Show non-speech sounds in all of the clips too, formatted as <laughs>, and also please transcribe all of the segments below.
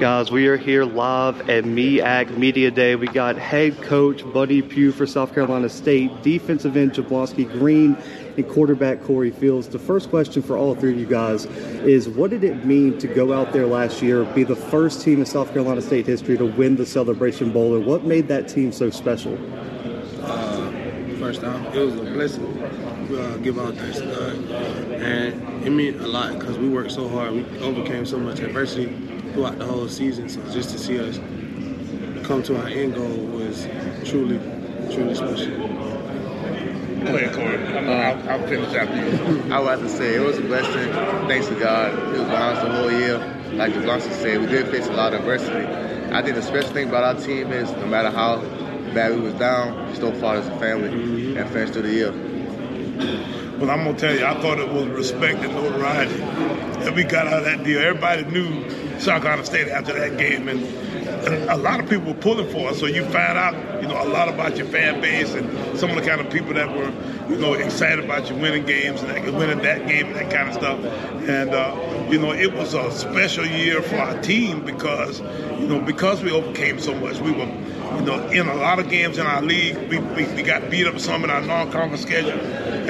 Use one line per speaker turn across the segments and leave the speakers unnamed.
Guys, we are here live at MEAC Media Day. We got head coach Buddy Pough for South Carolina State, defensive end Jeblonski Green, and quarterback Corey Fields. The first question for all three of you guys is what did it mean to go out there last year, be the first team in South Carolina State history to win the Celebration Bowl, and what made that team so special?
Uh, first off, it was a blessing. Uh, give all thanks to God. And it meant a lot because we worked so hard. We overcame so much adversity throughout the whole season. So just to see us come to our end goal was truly, truly special.
Go ahead, Corey. I'm, I'll, I'll finish after you. <laughs>
I would have to say it was a blessing. Thanks to God. It was behind us the whole year. Like the Johnson said, we did face a lot of adversity. I think the special thing about our team is no matter how bad we was down, we still fought as a family mm-hmm. and finished through the year.
Well, I'm gonna tell you, I thought it was respect and notoriety that we got out of that deal. Everybody knew South Carolina State after that game, and, a lot of people were pulling for us. So you find out, you know, a lot about your fan base and some of the kind of people that were, you know, excited about you winning games and that, winning that game and that kind of stuff. And uh, you know, it was a special year for our team because, you know, because we overcame so much. We were you know, in a lot of games in our league, we, we, we got beat up some in our non-conference schedule,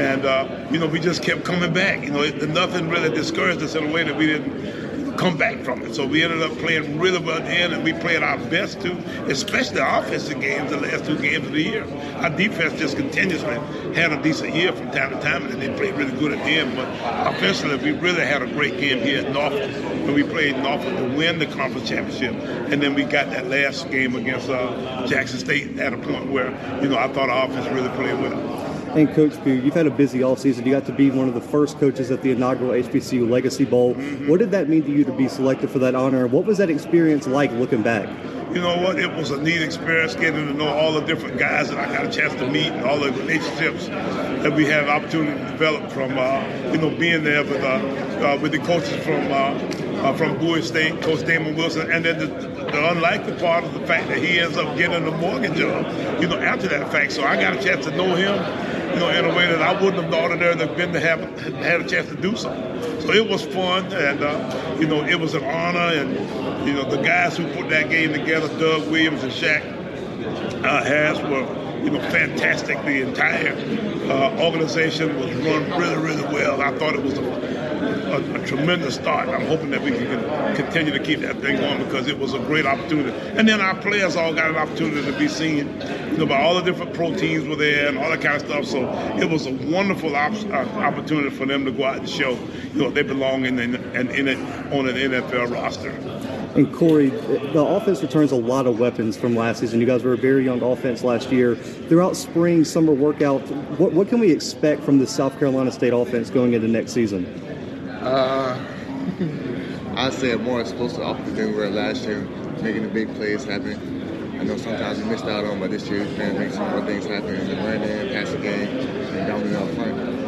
and uh, you know, we just kept coming back. You know, it, nothing really discouraged us in a way that we didn't come back from it. So we ended up playing really well then, and we played our best too, especially the offensive games, the last two games of the year. Our defense just continuously had a decent year from time to time, and they played really good at the end. But offensively, we really had a great game here at Norfolk when we played Norfolk to win the conference championship, and then we got that last game against uh, Jackson State at a point where you know I thought our offense really played well.
And Coach Pough, you've had a busy offseason. You got to be one of the first coaches at the inaugural HBCU Legacy Bowl. Mm-hmm. What did that mean to you to be selected for that honor? What was that experience like looking back?
You know what? It was a neat experience getting to know all the different guys that I got a chance to meet and all the relationships that we had opportunity to develop from, uh, you know, being there with, uh, uh, with the coaches from uh, uh, from Bowie State, Coach Damon Wilson, and then the, the unlikely part of the fact that he ends up getting a Morgan job, you know, after that fact. So I got a chance to know him you know, in a way that I wouldn't have thought of there have been to have had a chance to do so. So it was fun, and uh, you know, it was an honor, and you know, the guys who put that game together, Doug Williams and Shack uh, Harris, were you know fantastic. The entire uh, organization was run really, really well. I thought it was a a, a, tremendous start. I'm hoping that we can continue to keep that thing going because it was a great opportunity. And then our players all got an opportunity to be seen, you know, by all the different pro teams were there and all that kind of stuff. So it was a wonderful op- uh, opportunity for them to go out and show, you know, they belong in, in, in, in it on an NFL roster.
And Corey, the offense returns a lot of weapons from last season. You guys were a very young offense last year. Throughout spring, summer workout, what, what can we expect from the South Carolina State offense going into next season?
Uh, <laughs> I'd say a more explosive offense than we were last year, making the big plays happen. I know sometimes we missed out on, but this year we've been making some more things happen in the running, passing game, and dominating up front.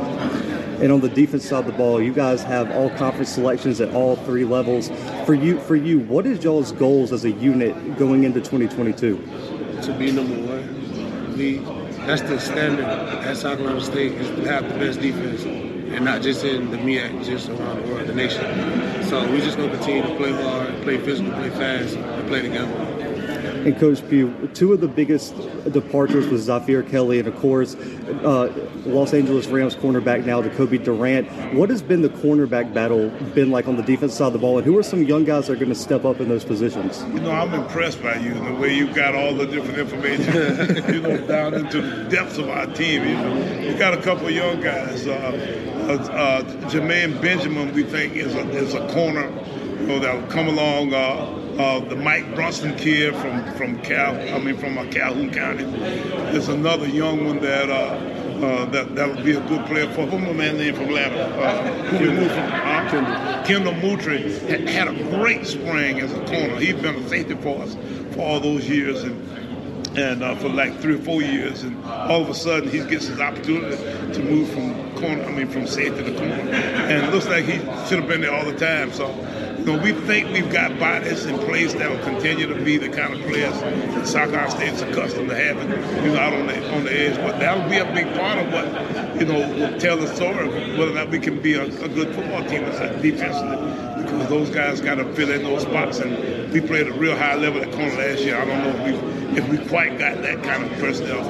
And on the defense side of the ball, you guys have all conference selections at all three levels. For you, for you, what is y'all's goals as a unit going into 2022?
To be number one. We that's the standard at South Carolina State is to have the best defense and not just in the MEAC, just around the world, the nation. So we just gonna continue to play hard, play physical, play fast, and play together.
And Coach Pough, two of the biggest departures was Zafir Kelly and, of course, uh, Los Angeles Rams cornerback now, Decobie Durant. What has been the cornerback battle been like on the defense side of the ball, and who are some young guys that are going to step up in those positions?
You know, I'm impressed by you, the way you've got all the different information, <laughs> you know, down into the depths of our team. You know, you got a couple young guys. Uh, uh, uh, Jermaine Benjamin, we think, is a, is a corner, you know, that will come along. Uh, uh, the Mike Brunson kid from from Cal, I mean from uh, Calhoun County. There's another young one that uh, uh, that that would be a good player for. What's my man name from Atlanta? Uh, who we moved from? Kendall. Kendall Moutry had, had, a great spring as a corner. He's been a safety for us for all those years and. And uh, for like three or four years, and all of a sudden he gets his opportunity to move from corner, I mean from safety to corner, and it looks like he should have been there all the time. So know, we think we've got bodies in place that will continue to be the kind of players that Carolina State's accustomed to having, you know, out on the on the edge. But that'll be a big part of what, you know, will tell the story of whether or not we can be a, a good football team defensively because those guys got to fill in those spots. And we played a real high level at corner last year. I don't know if we if we quite got that kind of personnel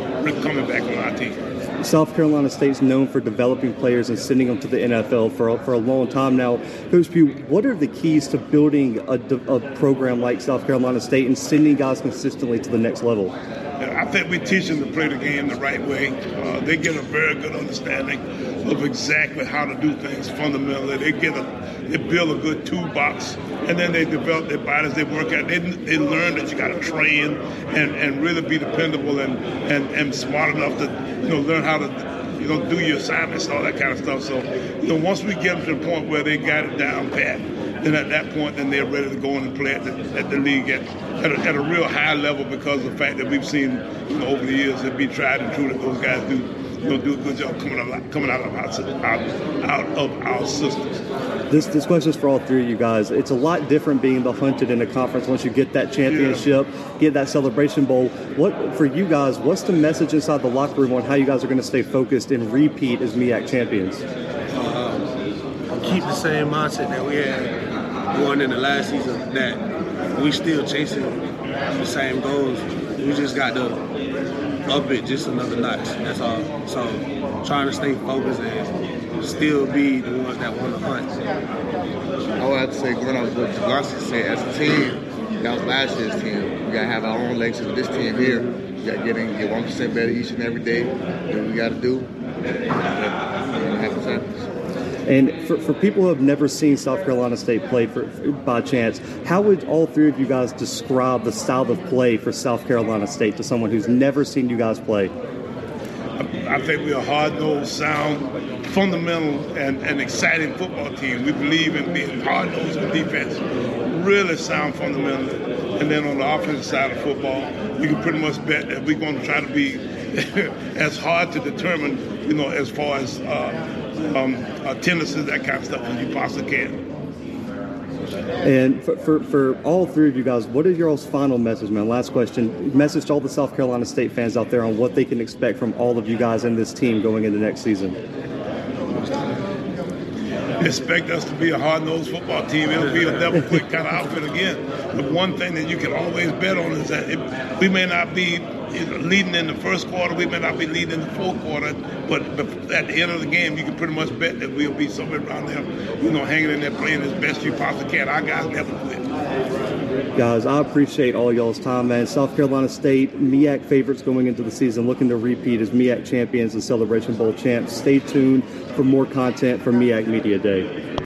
coming back on our team.
South Carolina State's known for developing players and sending them to the NFL for a, for a long time now. Coach Pough, what are the keys to building a, a program like South Carolina State and sending guys consistently to the next level?
I think we teach them to play the game the right way. Uh, they get a very good understanding of exactly how to do things fundamentally. They get a, they build a good toolbox, and then they develop their bodies. They work out. They, they learn that you got to train and, and really be dependable and, and, and smart enough to you know learn how to you know, do your assignments and all that kind of stuff. So, you know, once we get them to the point where they got it down pat, then at that point, then they're ready to go in and play at the, at the league at, at a, at, a, real high level because of the fact that we've seen, you know, over the years it be tried and true that those guys do, you know, do a good job coming out, coming out of our, out, out of our systems.
This this question is for all three of you guys. It's a lot different being the hunted in a conference once you get that championship, yeah. get that celebration bowl. What for you guys? What's the message inside the locker room on how you guys are going to stay focused and repeat as MEAC champions?
Uh, keep the same mindset that we had going in the last season that we still chasing the same goals. We just got to up it just another notch. That's all. So trying to stay focused and still be the ones that want to hunt.
I would have to say, going off what Jeblonski said, as a team, that was last year's team. We got to have our own legs with this team here. We got to get in, get 1% better each and every day. Do what we got to do. And, uh, have happens.
And for, for people who have never seen South Carolina State play for, by chance, how would all three of you guys describe the style of play for South Carolina State to someone who's never seen you guys play?
I think we're a hard-nosed, sound, fundamental, and, and exciting football team. We believe in being hard-nosed with defense, really sound fundamentally. And then on the offensive side of football, you can pretty much bet that we're going to try to be <laughs> as hard to determine, you know, as far as uh, um, uh, tendencies, that kind of stuff, as you possibly can.
And for, for, for, all three of you guys, what is your final message, man? Last question. Message to all the South Carolina State fans out there on what they can expect from all of you guys and this team going into next season.
Expect us to be a hard-nosed football team. It'll be a double quick kind of outfit again. The one thing that you can always bet on is that it, we may not be leading in the first quarter. We may not be leading in the fourth quarter, but, at the end of the game, you can pretty much bet that we'll be somewhere around there, you know, hanging in there playing as best you possibly can. Our guys never quit.
Guys, I appreciate all y'all's time, man. South Carolina State, MEAC favorites going into the season, looking to repeat as MEAC champions and Celebration Bowl champs. Stay tuned for more content from MEAC Media Day.